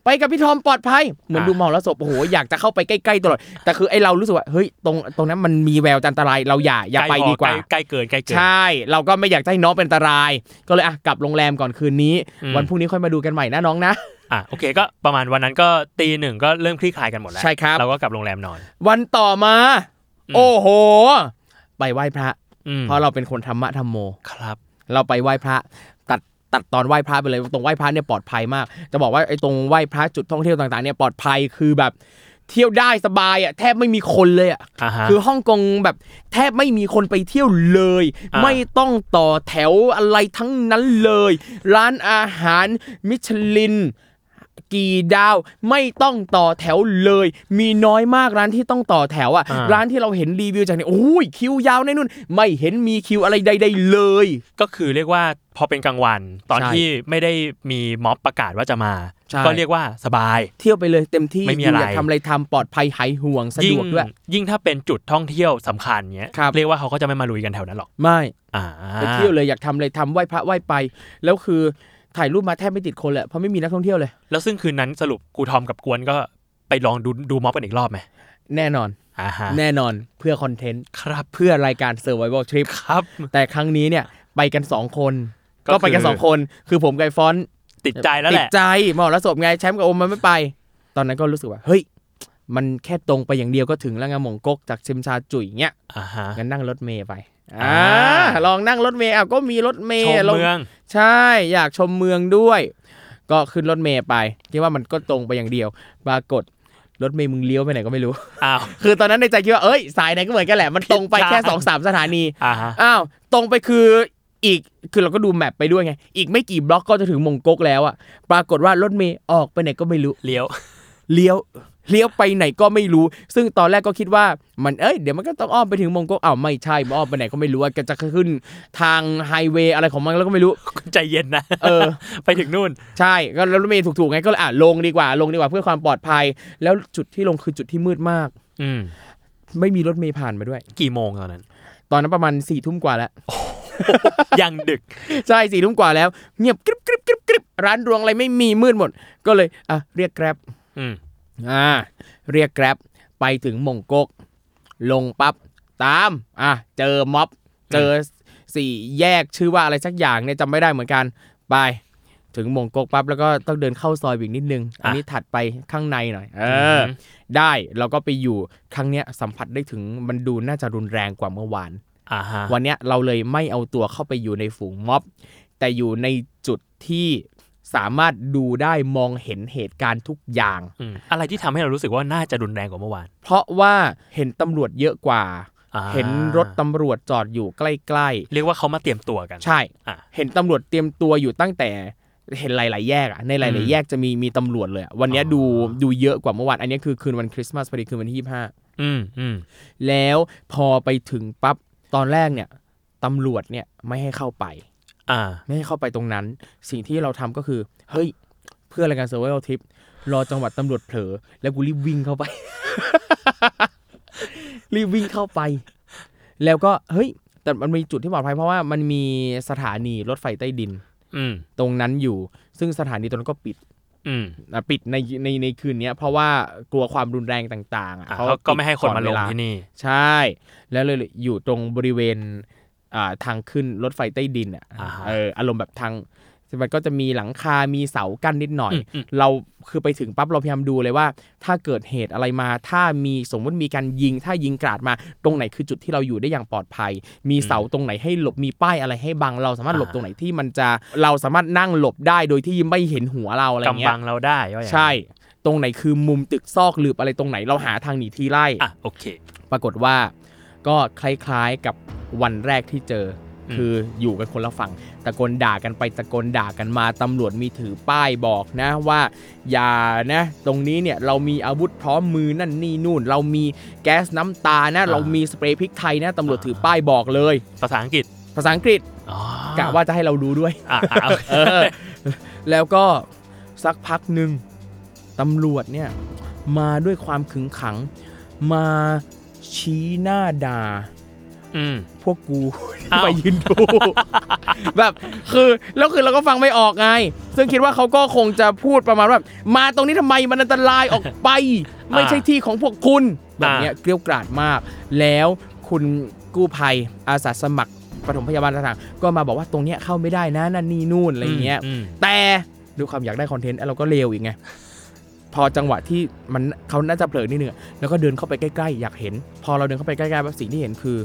ไปกับพี่ทอมปลอดภัยเหมือนอ่าดูมหรสพโอ้โหอยากจะเข้าไปใกล้ๆตลอดแต่คือไอเรารู้สึกว่าเฮ้ยตรงตรงนั้นมันมีแววจะอันตรายเราอย่าอย่าไปใกล้พดีกว่าใกล้ใกล้เกินใกล้เกินใช่ เราก็ไม่อยากจะให้น้องเป็นอันตราย ก็เลยอะกลับโรงแรมก่อนคืนนี้อืมวันพรุ่งนี้ค่อยมาดูกันใหม่นะน้องนะ อะโอเคก็ประมาณวันนั้นก็ตีหนึ่งก็เริ่มคลี่คลายกันหมดแล้วใช่ครับ เราก็กลับโรงแรมนอน วันต่อมาอืมโอ้โห ไปไหว้พระ อืมเพราะเราเป็นคนธรรมะธรรมโม ครับ เราไปไหว้พระ ตัดตัดตอนไหว้พระไปเลยตรงไหว้พระเนี่ยปลอดภัยมาก จะบอกว่าไอ้ตรงไหว้พระจุดท่องเที่ยวต่างๆเนี่ยปลอดภัยคือแบบ เที่ยวได้สบายอะแทบไม่มีคนเลยอะ อ่าฮะ คือฮ่องกงแบบแทบไม่มีคนไปเที่ยวเลย อ่า ไม่ต้องต่อแถวอะไรทั้งนั้นเลย ร้านอาหารมิชลิน กี่ดาวไม่ต้องต่อแถวเลย มีน้อยมากร้านที่ต้องต่อแถวอะ อ่า ร้านที่เราเห็นรีวิวจากเนี่ยโอ้ยคิวยาวแน่นู่น ไม่เห็นมีคิวอะไรใดๆเลย ก็คือเรียกว่าพอเป็นกลางวัน ตอนใช่ที่ไม่ได้มีม็อบประกาศว่าจะมา ใช่ ก็เรียกว่าสบาย เที่ยวไปเลยเต็มที่ไม่มียู่อะไรยากทำอะไรทำปลอดภัยหายห่วงสะยิ่ดงวกด้วย ยิ่งถ้าเป็นจุดท่องเที่ยวสำคัญเนี้ยครับ เรียกว่าเขาก็จะไม่มาลุยกันแถวนั้นหรอกไม่ อ่า ไปเที่ยวเลยอยากทำอะไรทำไหว้พระไหว้ไป แล้วคือ ถ่ายรูปมาแทบไม่ติดคนเลยเพราะไม่มีนักท่องเที่ยวเลย แล้วซึ่งคืนนั้นสรุปครูทอมกับกวนก็ไปลองดูดูม็อบกันอีกรอบไหมแน่นอนอ่าฮะแน่นอนเพื่อคอนเทนต์ครับเพื่อรายการ Survival Trip ครับ แต่ครั้งนี้เนี่ยไปกัน 2 คน ก็ก็ไปกันคือ2คน คือผมกับไอ้ฟอนต์ติดใจแล้วติแหดละใจมอแล้วศพไงแชมป์กับโอมมันไม่ไป ตอนนั้นก็รู้สึกว่าเฮ้ย มันแค่ตรงไปอย่างเดียวก็ถึงแล้วไงหมงกกจากชิมชาจุ๋ยเงี้ยอ่าฮะงั้นนั่งรถเมย์ไป อ่าอ่าลองนั่งรถเมย์อะก็มีรถเมชย์มลงเมือง ใช่อยากชมเมืองด้วย ก็ขึ้นรถเมย์ไปคิดว่ามันก็ตรงไปอย่างเดียว ปรากฏรถเมย์มึงเลี้ยวไปไหนก็ไม่รู้ อ้าว คือตอนนั้นในใจคิดว่า เอ้ย สายไหนก็เหมือนกันแหละ มันตรงไปแค่ผิดทางสองสามสถานี อ่าฮะ อ้าว ตรงไปคืออีก คือเราก็ดูแมปไปด้วยไง อีกไม่กี่บล็อกก็จะถึงมงกกแล้วอะปรากฏว่ารถเมย์ออกไปไหนก็ไม่รู้ เลี้ยว เลี้ยว เลี้ยวไปไหนก็ไม่รู้ ซึ่งตอนแรกก็คิดว่ามันเอ้ยเดี๋ยวมันก็ต้องอ้อมไปถึงมงกกอ้าวไม่ใช่มันอ้อมไปไหนก็ไม่รู้ว่าจะขึ้นทางไฮเวย์อะไรของมันแล้วก็ไม่รู้ใจเย็นนะเออ ไปถึงนู่น ใช่ก็แล้วรถเมย์ถูกๆไงก็เลยอะลงดีกว่าลงดีกว่าเพื่อความปลอดภัย แล้วจุดที่ลงคือจุดที่มืดมาก อืมไม่มีรถเมย์ผ่านมาด้วย กี่โมงตอนนั้น ตอนนั้นประมาณสี่ทุ่มกว่าแล้วยังดึก ใช่สี่ทุ่มกว่าแล้ว เงียบกริบกริบกริบกริบร้านรวงอะไรไม่มีมืดหมด ก็เลยอะเรียกแกร็บ อืมอ่าเรียกแกร็บไปถึงมงกก ลงปั๊บตามอะเจอม็อบเจอสี่แยกชื่อว่าอะไรสักอย่างเนี่ยจำไม่ได้เหมือนกันไปถึงมงกกปั๊บแล้วก็ต้องเดินเข้าซอยอีกนิดนึง อันนี้ถัดไปข้างในหน่อย เอออได้เราก็ไปอยู่ครั้งเนี้ยสัมผัสได้ถึงมันดูน่าจะรุนแรงกว่าเมื่อวานอ่าฮะวันเนี้ยเราเลยไม่เอาตัวเข้าไปอยู่ในฝูงม็อบ แต่อยู่ในจุดที่ สามารถดูได้มองเห็นเหตุการณ์ทุกอย่างอืมอะไรที่ทำให้เรารู้สึกว่าน่าจะรุนแรงกว่าเมื่อวาน เพราะว่าเห็นตำรวจเยอะกว่าอ่า เห็นรถตำรวจจอดอยู่ใกล้เรียกว่าเขามาเตรียมตัวกันๆใช่อะเห็นตำรวจเตรียมตัวอยู่ตั้งแต่เห็นหลาย ๆ แยกอะในหอืลายมๆแยกจะมีมีตำรวจเลยอะวันเนี้ยอ๋อดูดูเยอะกว่าเมื่อวาน อันเนี้ยคือคืนวันคริสต์มาสพอดีคืนวันที่ยี่ห้าอืมอืมแล้วพอไปถึงปั๊บตอนแรกเนี่ยตำรวจเนี่ยไม่ให้เข้าไป อ่า ไม่ให้เข้าไปตรงนั้น สิ่งที่เราทำก็คือ เฮ้ย เพื่อรายการเซอร์ไว l ทิปรอจังหวัดตำรวจเผลอ แล้วกูรีบวิ่งเข้าไป รีบวิ่งเข้าไป แล้วก็เฮ้ย แต่มันมีจุดที่ปลอดภัยเพราะว่ามันมีสถานีรถไฟใต้ดิน อืมตรงนั้นอยู่ ซึ่งสถานีตรงนั้นก็ปิด อืมอะปิดในในในคืนเนี้ยเพราะว่ากลัวความรุนแรงต่างๆอะอะเขาเขาก็ไม่ให้คนมาลงปิดก่อเวที่นี่ ใช่ แล้วเลยอยู่ตรงบริเวณอ่า ทางขึ้นรถไฟใต้ดินอะอ่าฮะเอออารมณ์แบบทางมันก็จะมีหลังคา มีเสากั้นนิดหน่อยอืมอืมเราคือไปถึงปั๊บเราพยายามดูเลยว่า ถ้าเกิดเหตุอะไรมา ถ้ามีสมมติมีการยิง ถ้ายิงกราดมา ตรงไหนคือจุดที่เราอยู่ได้อย่างปลอดภัย มีเสาตรงไหนให้หลบ มีป้ายอะไรให้บัง เราสามารถหลบตรงไหนที่มันจะ เราสามารถนั่งหลบได้โดยที่ไม่เห็นหัวเราอะไรเงี้กำบัยงเราได้ว่าอย่างนั้นใช่ ตรงไหนคือมุมตึกซอกหลืบอะไรตรงไหน เราหาทางหนีทีไล่ อะโอเค ปรากฏว่า ก็คล้ายๆกับวันแรกที่เจออมคืออยู่กันคนละฝั่ง ตะโกนด่ากันไปตะโกนด่ากันมาตำรวจมีถือป้ายบอกนะว่าอย่านะตรงนี้เนี่ยเรามีอาวุธพร้อมมือนั่นนี่นู่น เรามีแก๊สน้ำตานะ เรามีสเปรย์พริกไทยนะตำรวจถือป้ายบอกเลย ภาษาอังกฤษภาษาอังกฤษอ๋อกะว่าจะให้เรารู้ด้วยอะอะโอเคเออแล้วก็สักพักหนึ่งตำรวจเนี่ยมาด้วยความขึงขัง มา ชี้หน้าด่าอืม พวกกูอ้าว ไปยืนดู แบบคือแล้วคือเราก็ฟังไม่ออกไง ซึ่งคิดว่าเขาก็คงจะพูดประมาณว่า มาตรงนี้ทำไมมันอันตรายออกไป ไม่ใช่ที่ของพวกคุณ แบบเนี้ยเกลียวกราดมาก แล้วคุณกู้ภัยอาสาสมัครปฐมพยาบาลต่างๆก็มาบอกว่าตรงเนี้ยเข้าไม่ได้นะนั่นนี่นู่นอะไรอย่างเงี้ยมแต่ด้วยความอยากได้คอนเทนต์เราก็เลวอีกไง พอจังหวะที่มันเขาน่าจะเผลอนิดนึงอะแล้วก็เดินเข้าไปใกล้ๆ อยากเห็น พอเราเดินเข้าไปใกล้ๆแบบสิ่งที่เห็นคือ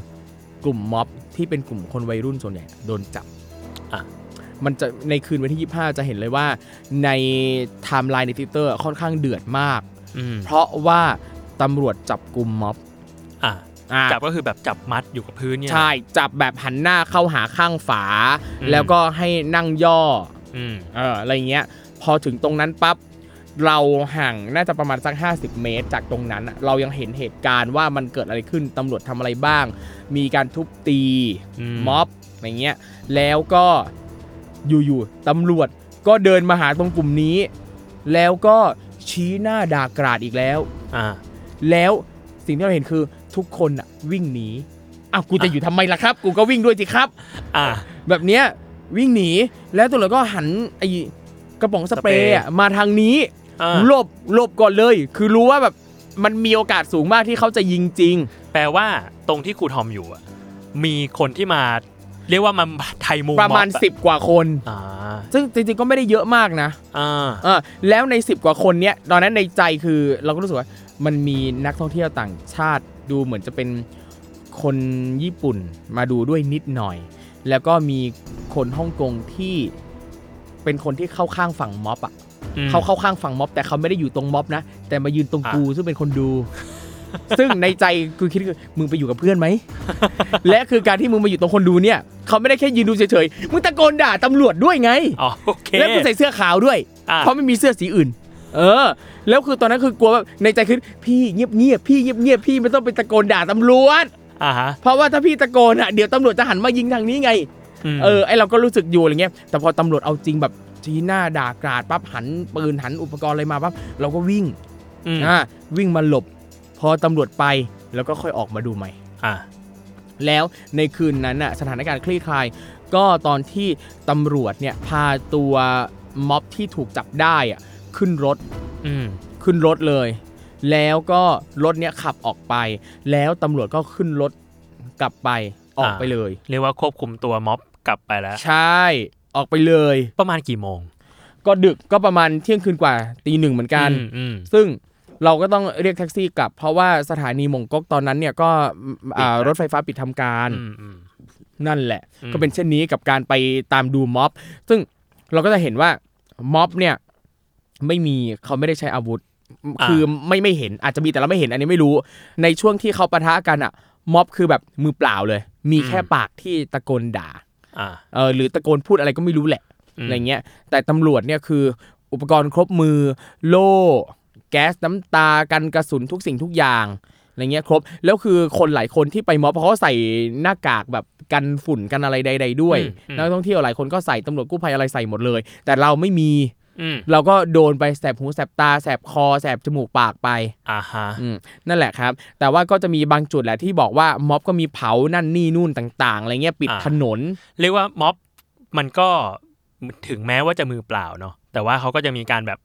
กลุ่มม็อบที่เป็นกลุ่มคนวัยรุ่นส่วนใหญ่โดนจับอะมันจะในคืนวันที่ 25 จะเห็นเลยว่าในไทม์ไลน์ในทวิตเตอร์ค่อนข้างเดือดมากอืมเพราะว่าตำรวจจับกลุ่มม็อบอะอะจับก็คือแบบจับมัดอยู่กับพื้นเนี่ยใช่จับแบบหันหน้าเข้าหาข้างฝาอืมแล้วก็ให้นั่งย่ออืมเอออะไรเงี้ย พอถึงตรงนั้นปั๊บ เราห่างน่าจะประมาณสัก 50 เมตร จากตรงนั้นอะเรายังเห็นเหตุการณ์ว่ามันเกิดอะไรขึ้นตำรวจทำอะไรบ้าง มีการทุบตีอืมม็อบอะไรเงี้ยแล้วก็อยู่ๆตำรวจก็เดินมาหาตรงกลุ่มนี้ แล้วก็ชี้หน้าด่ากราดอีกแล้วอ่าแล้วสิ่งที่เราเห็นคือทุกคนอะวิ่งหนีอ้าวกูจะอยู่ทำไมล่ะครับ กูก็วิ่งด้วยสิครับ อ่า แบบเนี้ยวิ่งหนีแล้วตำรวจก็หันไอ้กระป๋องสเปรย์อะมาทางนี้อ่า หลบหลบก่อนเลย คือรู้ว่าแบบมันมีโอกาสสูงมากที่เขาจะยิงจริง แปลว่าตรงที่ครูทอมอยู่อะมีคนที่มา เรียกว่ามันไทยมูประมาณอบอ10 กว่าคนอ่าซึ่งจริงๆก็ไม่ได้เยอะมากนะอ่าเออแล้วใน 10 กว่าคนเนี้ยตอนนั้นในใจคือเราก็รู้สึกว่ามันมีนักท่องเที่ยวต่างชาติดูเหมือนจะเป็นคนญี่ปุ่นมาดูด้วยนิดหน่อย แล้วก็มีคนฮ่องกงที่เป็นคนที่เข้าข้างฝั่งม็อบอะอืม เขาเข้าข้างฝั่งม็อบแต่เขาไม่ได้อยู่ตรงม็อบนะ แต่มายืนตรงอะกูซึ่งเป็นคนดู ซึ่งในใจคือคิดคือมึงไปอยู่กับเพื่อนไหม และคือการที่มึงมาอยู่ตรงคนดูเนี่ยเขาไม่ได้แค่ยืนดูเฉยๆมึงตะโกนด่าตำรวจด้วยไงอ๋อโอเคแล้วมึงใส่เสื้อขาวด้วยอะเพราะไม่มีเสื้อสีอื่น เออ แล้วคือตอนนั้นคือกลัวแบบในใจคือพี่เงียบเงียบๆพี่เงียบเงียบๆพี่ไม่ต้องไปตะโกนด่าตำรวจอ่าฮะเพราะว่าถ้าพี่ตะโกนอะเดี๋ยวตำรวจจะหันมายิงทางนี้ไงมเออไอเราก็รู้สึกอยู่อะไรเงี้ยแต่พอตำรวจเอาจริงแบบ ชี้หน้าด่ากราดปั๊บหันปืนหันอุปกรณ์อะไรมาปั๊บเราก็วิ่งมอ่าวิ่งมาหลบ พอตำรวจไปแล้วก็ค่อยออกมาดูใหม่อ่าแล้วในคืนนั้นน่ะสถานการณ์คลี่คลาย ก็ตอนที่ตำรวจเนี่ยพาตัวม็อบที่ถูกจับได้อะขึ้นรถอืมขึ้นรถเลย แล้วก็รถเนี้ยขับออกไป แล้วตำรวจก็ขึ้นรถกลับไปออกไปเลย เรียกว่าควบคุมตัวม็อบกลับไปแล้ว ใช่ ออกไปเลย ประมาณกี่โมง ก็ดึกก็ประมาณเที่ยงคืนกว่าตีหนึ่งเหมือนกันอืมอืมซึ่งเราก็ต้องเรียกแท็กซี่กลับ เพราะว่าสถานีมงก๊กตอนนั้นเนี่ยก็อ่าปิดแล้วรถไฟฟ้าปิดทำการอืมอืมนั่นแหละอืมก็เป็นเช่นนี้กับการไปตามดูม็อบ ซึ่งเราก็จะเห็นว่าม็อบเนี่ยไม่มีเขาไม่ได้ใช้อาวุธ คือไม่ไม่เห็นอาจจะมีแต่เราไม่เห็นอันนี้ไม่รู้ ในช่วงที่เขาปะทะกันอะม็อบคือแบบมือเปล่าเลย มีแค่ปากที่ตะโกนด่าอ่า เออหรือตะโกนพูดอะไรก็ไม่รู้แหละอืมอะไรเงี้ยแต่ตำรวจเนี่ยคืออุปกรณ์ครบมือโล่แก๊สน้ำตากันกระสุนทุกสิ่งทุกอย่างอะไรเงี้ยครบแล้วคือคนหลายคนที่ไปม็อบเพราะเขาใส่หน้ากากแบบกันฝุ่นกันอะไรใด ๆ ด้วยอืมนักท่องเที่ยวหลายคนก็ใส่ตำรวจกู้ภัยอะไรใส่หมดเลย แต่เราไม่มีอืม เราก็โดนไปแสบหูแสบตาแสบคอแสบจมูกปากไปอ่าฮะอืมนั่นแหละครับ แต่ว่าก็จะมีบางจุดแหละที่บอกว่าม็อบก็มีเผานั่นนี่นู่นต่าง ๆอะไรเงี้ยปิดอ่าถนน เรียกว่าม็อบมันก็ถึงแม้ว่าจะมือเปล่าเนาะแต่ว่าเขาก็จะมีการแบบ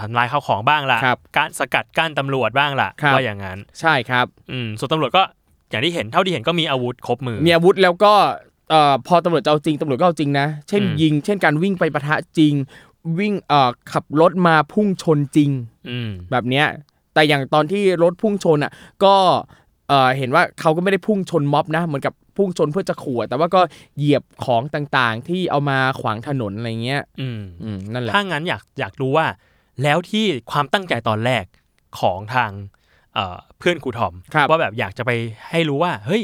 ทำลายข้าวของบ้างละครับการสกัดกั้นตำรวจบ้างละครับว่าอย่างนั้นใช่ครับอืมส่วนตำรวจก็อย่างที่เห็นเท่าที่เห็นก็มีอาวุธครบมือ มีอาวุธแล้วก็เอ่อพอตำรวจจะเอาจริงตำรวจก็เอาจริงนะ เช่นอืมยิง เช่นการวิ่งไปปะทะจริง วิ่งเอ่อขับรถมาพุ่งชนจริงอืมแบบเนี้ยแต่อย่างตอนที่รถพุ่งชนอะ ก็เอ่อเห็นว่าเขาก็ไม่ได้พุ่งชนม็อบนะเหมือนกับพุ่งชนเพื่อจะขู่อะแต่ว่าก็เหยียบของต่างๆ ที่เอามาขวางถนนอะไรเงี้ยอืมอืมนั่นแหละถ้างั้นอยากอยากรู้ว่า แล้วที่ความตั้งใจตอนแรกของทางเอ่อเพื่อนครูทอมครับว่าแบบอยากจะไปให้รู้ว่า เฮ้ย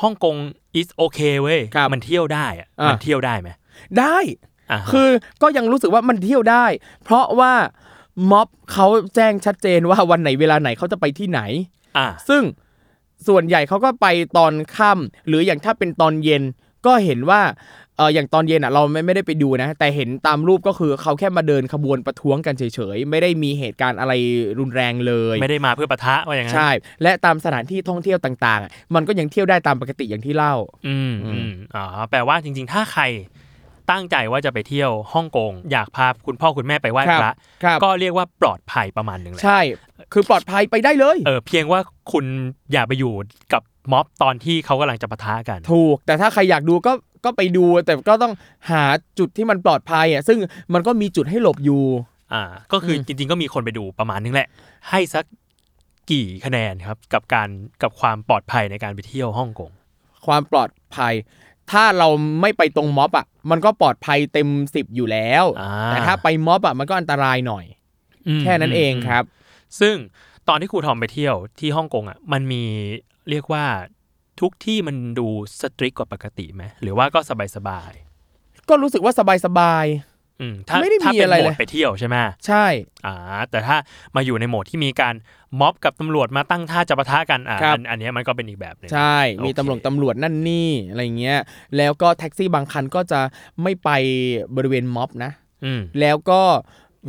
ฮ่องกง is okay เว้ยครับมันเที่ยวได้อะอะมันเที่ยวได้ไหมได้อ่าฮะ คือก็ยังรู้สึกว่ามันเที่ยวได้ เพราะว่าม็อบเขาแจ้งชัดเจนว่าวันไหนเวลาไหนเขาจะไปที่ไหน อ่า ซึ่งส่วนใหญ่เขาก็ไปตอนค่ำหรืออย่างถ้าเป็นตอนเย็นก็เห็นว่าเอออย่างตอนเย็นอะเราไม่ไม่ได้ไปดูนะ แต่เห็นตามรูปก็คือเขาแค่มาเดินขบวนประท้วงกันเฉยๆ ไม่ได้มีเหตุการณ์อะไรรุนแรงเลย ไม่ได้มาเพื่อปะทะว่าอย่างนั้นใช่ และตามสถานที่ท่องเที่ยวต่างๆอะมันก็ยังเที่ยวได้ตามปกติอย่างที่เล่า อืมอือืมมอ๋อแปลว่าจริงๆ ถ้าใคร ตั้งใจว่าจะไปเที่ยวฮ่องกง อยากพาคุณพ่อคุณแม่ไปไหว้ครับพระครับก็เรียกว่าปลอดภัยประมาณหนึ่งแหละใช่ คือปลอดภัยไปได้เลยเออเพียงว่าคุณอย่าไปอยู่กับม็อบตอนที่เขากำลังจะปะทะกัน ถูก แต่ถ้าใครอยากดูก็ก็ไปดู แต่ก็ต้องหาจุดที่มันปลอดภัยอะซึ่งมันก็มีจุดให้หลบอยู่อ่าก็คืออมจริง ๆ ก็มีคนไปดูประมาณนึงแหละ ให้สักกี่คะแนนครับกับการกับความปลอดภัยในการไปเที่ยวฮ่องกงความปลอดภัย ถ้าเราไม่ไปตรงม็อบอะมันก็ปลอดภัยเต็มสิบอยู่แล้วอ่าแต่ถ้าไปม็อบอะมันก็อันตรายหน่อยอืมแค่นั้นเองครับ ซึ่งตอนที่ครูทอมไปเที่ยวที่ฮ่องกงอะมันมีเรียกว่าทุกที่มันดูสตริกกว่าปกติไหมหรือว่าก็สบายก็รู้สึกว่าสบายสบายๆอืมถ้าไม่ได้ถ้ามีเป็นอะไรโหมเลดยไปเที่ยวใช่ไหมๆใช่อ่าแต่ถ้ามาอยู่ในโหมดที่มีการ ม็อบกับตำรวจมาตั้งท่าจะปะทะกันอ่าครับอันอันเนี้ยมันก็เป็นอีกแบบหนึ่งใช่ มีโอเคตำรวจตำรวจนั่นนี่อะไรเงี้ยแล้วก็แท็กซี่บางคันก็จะไม่ไปบริเวณม็อบนะอืมแล้วก็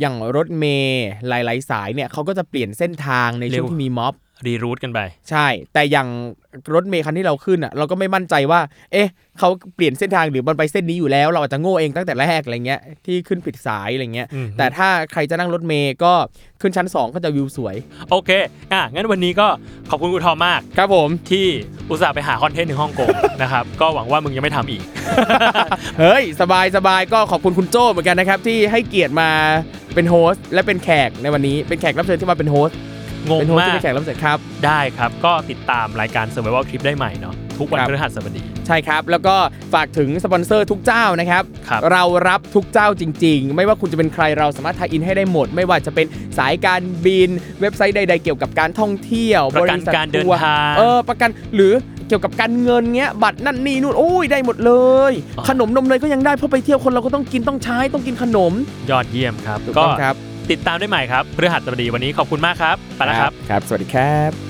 อย่างรถเมย์หลาย ๆ สายเนี่ยเขาก็จะเปลี่ยนเส้นทางในช่วงเร็วที่มีม็อบ รีรูทกันไป ใช่ แต่อย่างรถเมย์คันที่เราขึ้นอะ เราก็ไม่มั่นใจว่า เอ๊ะเขาเปลี่ยนเส้นทางหรือมันไปเส้นนี้อยู่แล้ว เราอาจจะโง่เองตั้งแต่แรกอะไรเงี้ยที่ขึ้นผิดสายอะไรเงี้ยอืมแต่ถ้าใครจะนั่งรถเมย์ก็ขึ้นชั้น 2 ก็จะวิวสวย โอเค อะ งั้นวันนี้ก็ขอบคุณครูทอมมาก ครับผมที่อุตส่าห์ไปหาคอนเทนต์ถึงฮ่องกงนะครับ ก็หวังว่ามึงยังไม่ทำอีก เฮ้ย สบายสบายก็ขอบคุณคุณโจ้เหมือนกันนะครับที่ให้เกียรติมาเป็น host และเป็นแขกในวันนี้เป็นแขกรับเชิญที่มาเป็น host งงเป็นโฮสต์มาที่กเป็นแขกรับเชิญครับ ได้ครับ ก็ติดตามรายการ Survival Trip ได้ใหม่เนาะทุกวันครับ พฤหัสบดี ใช่ครับ แล้วก็ฝากถึงสปอนเซอร์ทุกเจ้านะครับ ครับ เรารับทุกเจ้าจริง ๆ ไม่ว่าคุณจะเป็นใครเราสามารถ tie-in ให้ได้หมด ไม่ว่าจะเป็นสายการบิน เว็บไซต์ใด ๆ เกี่ยวกับการท่องเที่ยวประกันบษัทการเดินทัวทาง เออประกันหรือเกี่ยวกับการเงินเงี้ยบัตรนั่นนี่นู่นโอ้ยได้หมดเลย อ๋อ ขนมนมเนยก็ยังได้เพราะไปเที่ยวคนเราก็ต้องกินต้องใช้ต้องกินขนมยอดเยี่ยมครับ ถูกก็ต้องครับ ติดตามได้ใหม่ครับพฤหัสบดีวันนี้ขอบคุณมากครับไปแล้วครับ ครับ สวัสดีครับ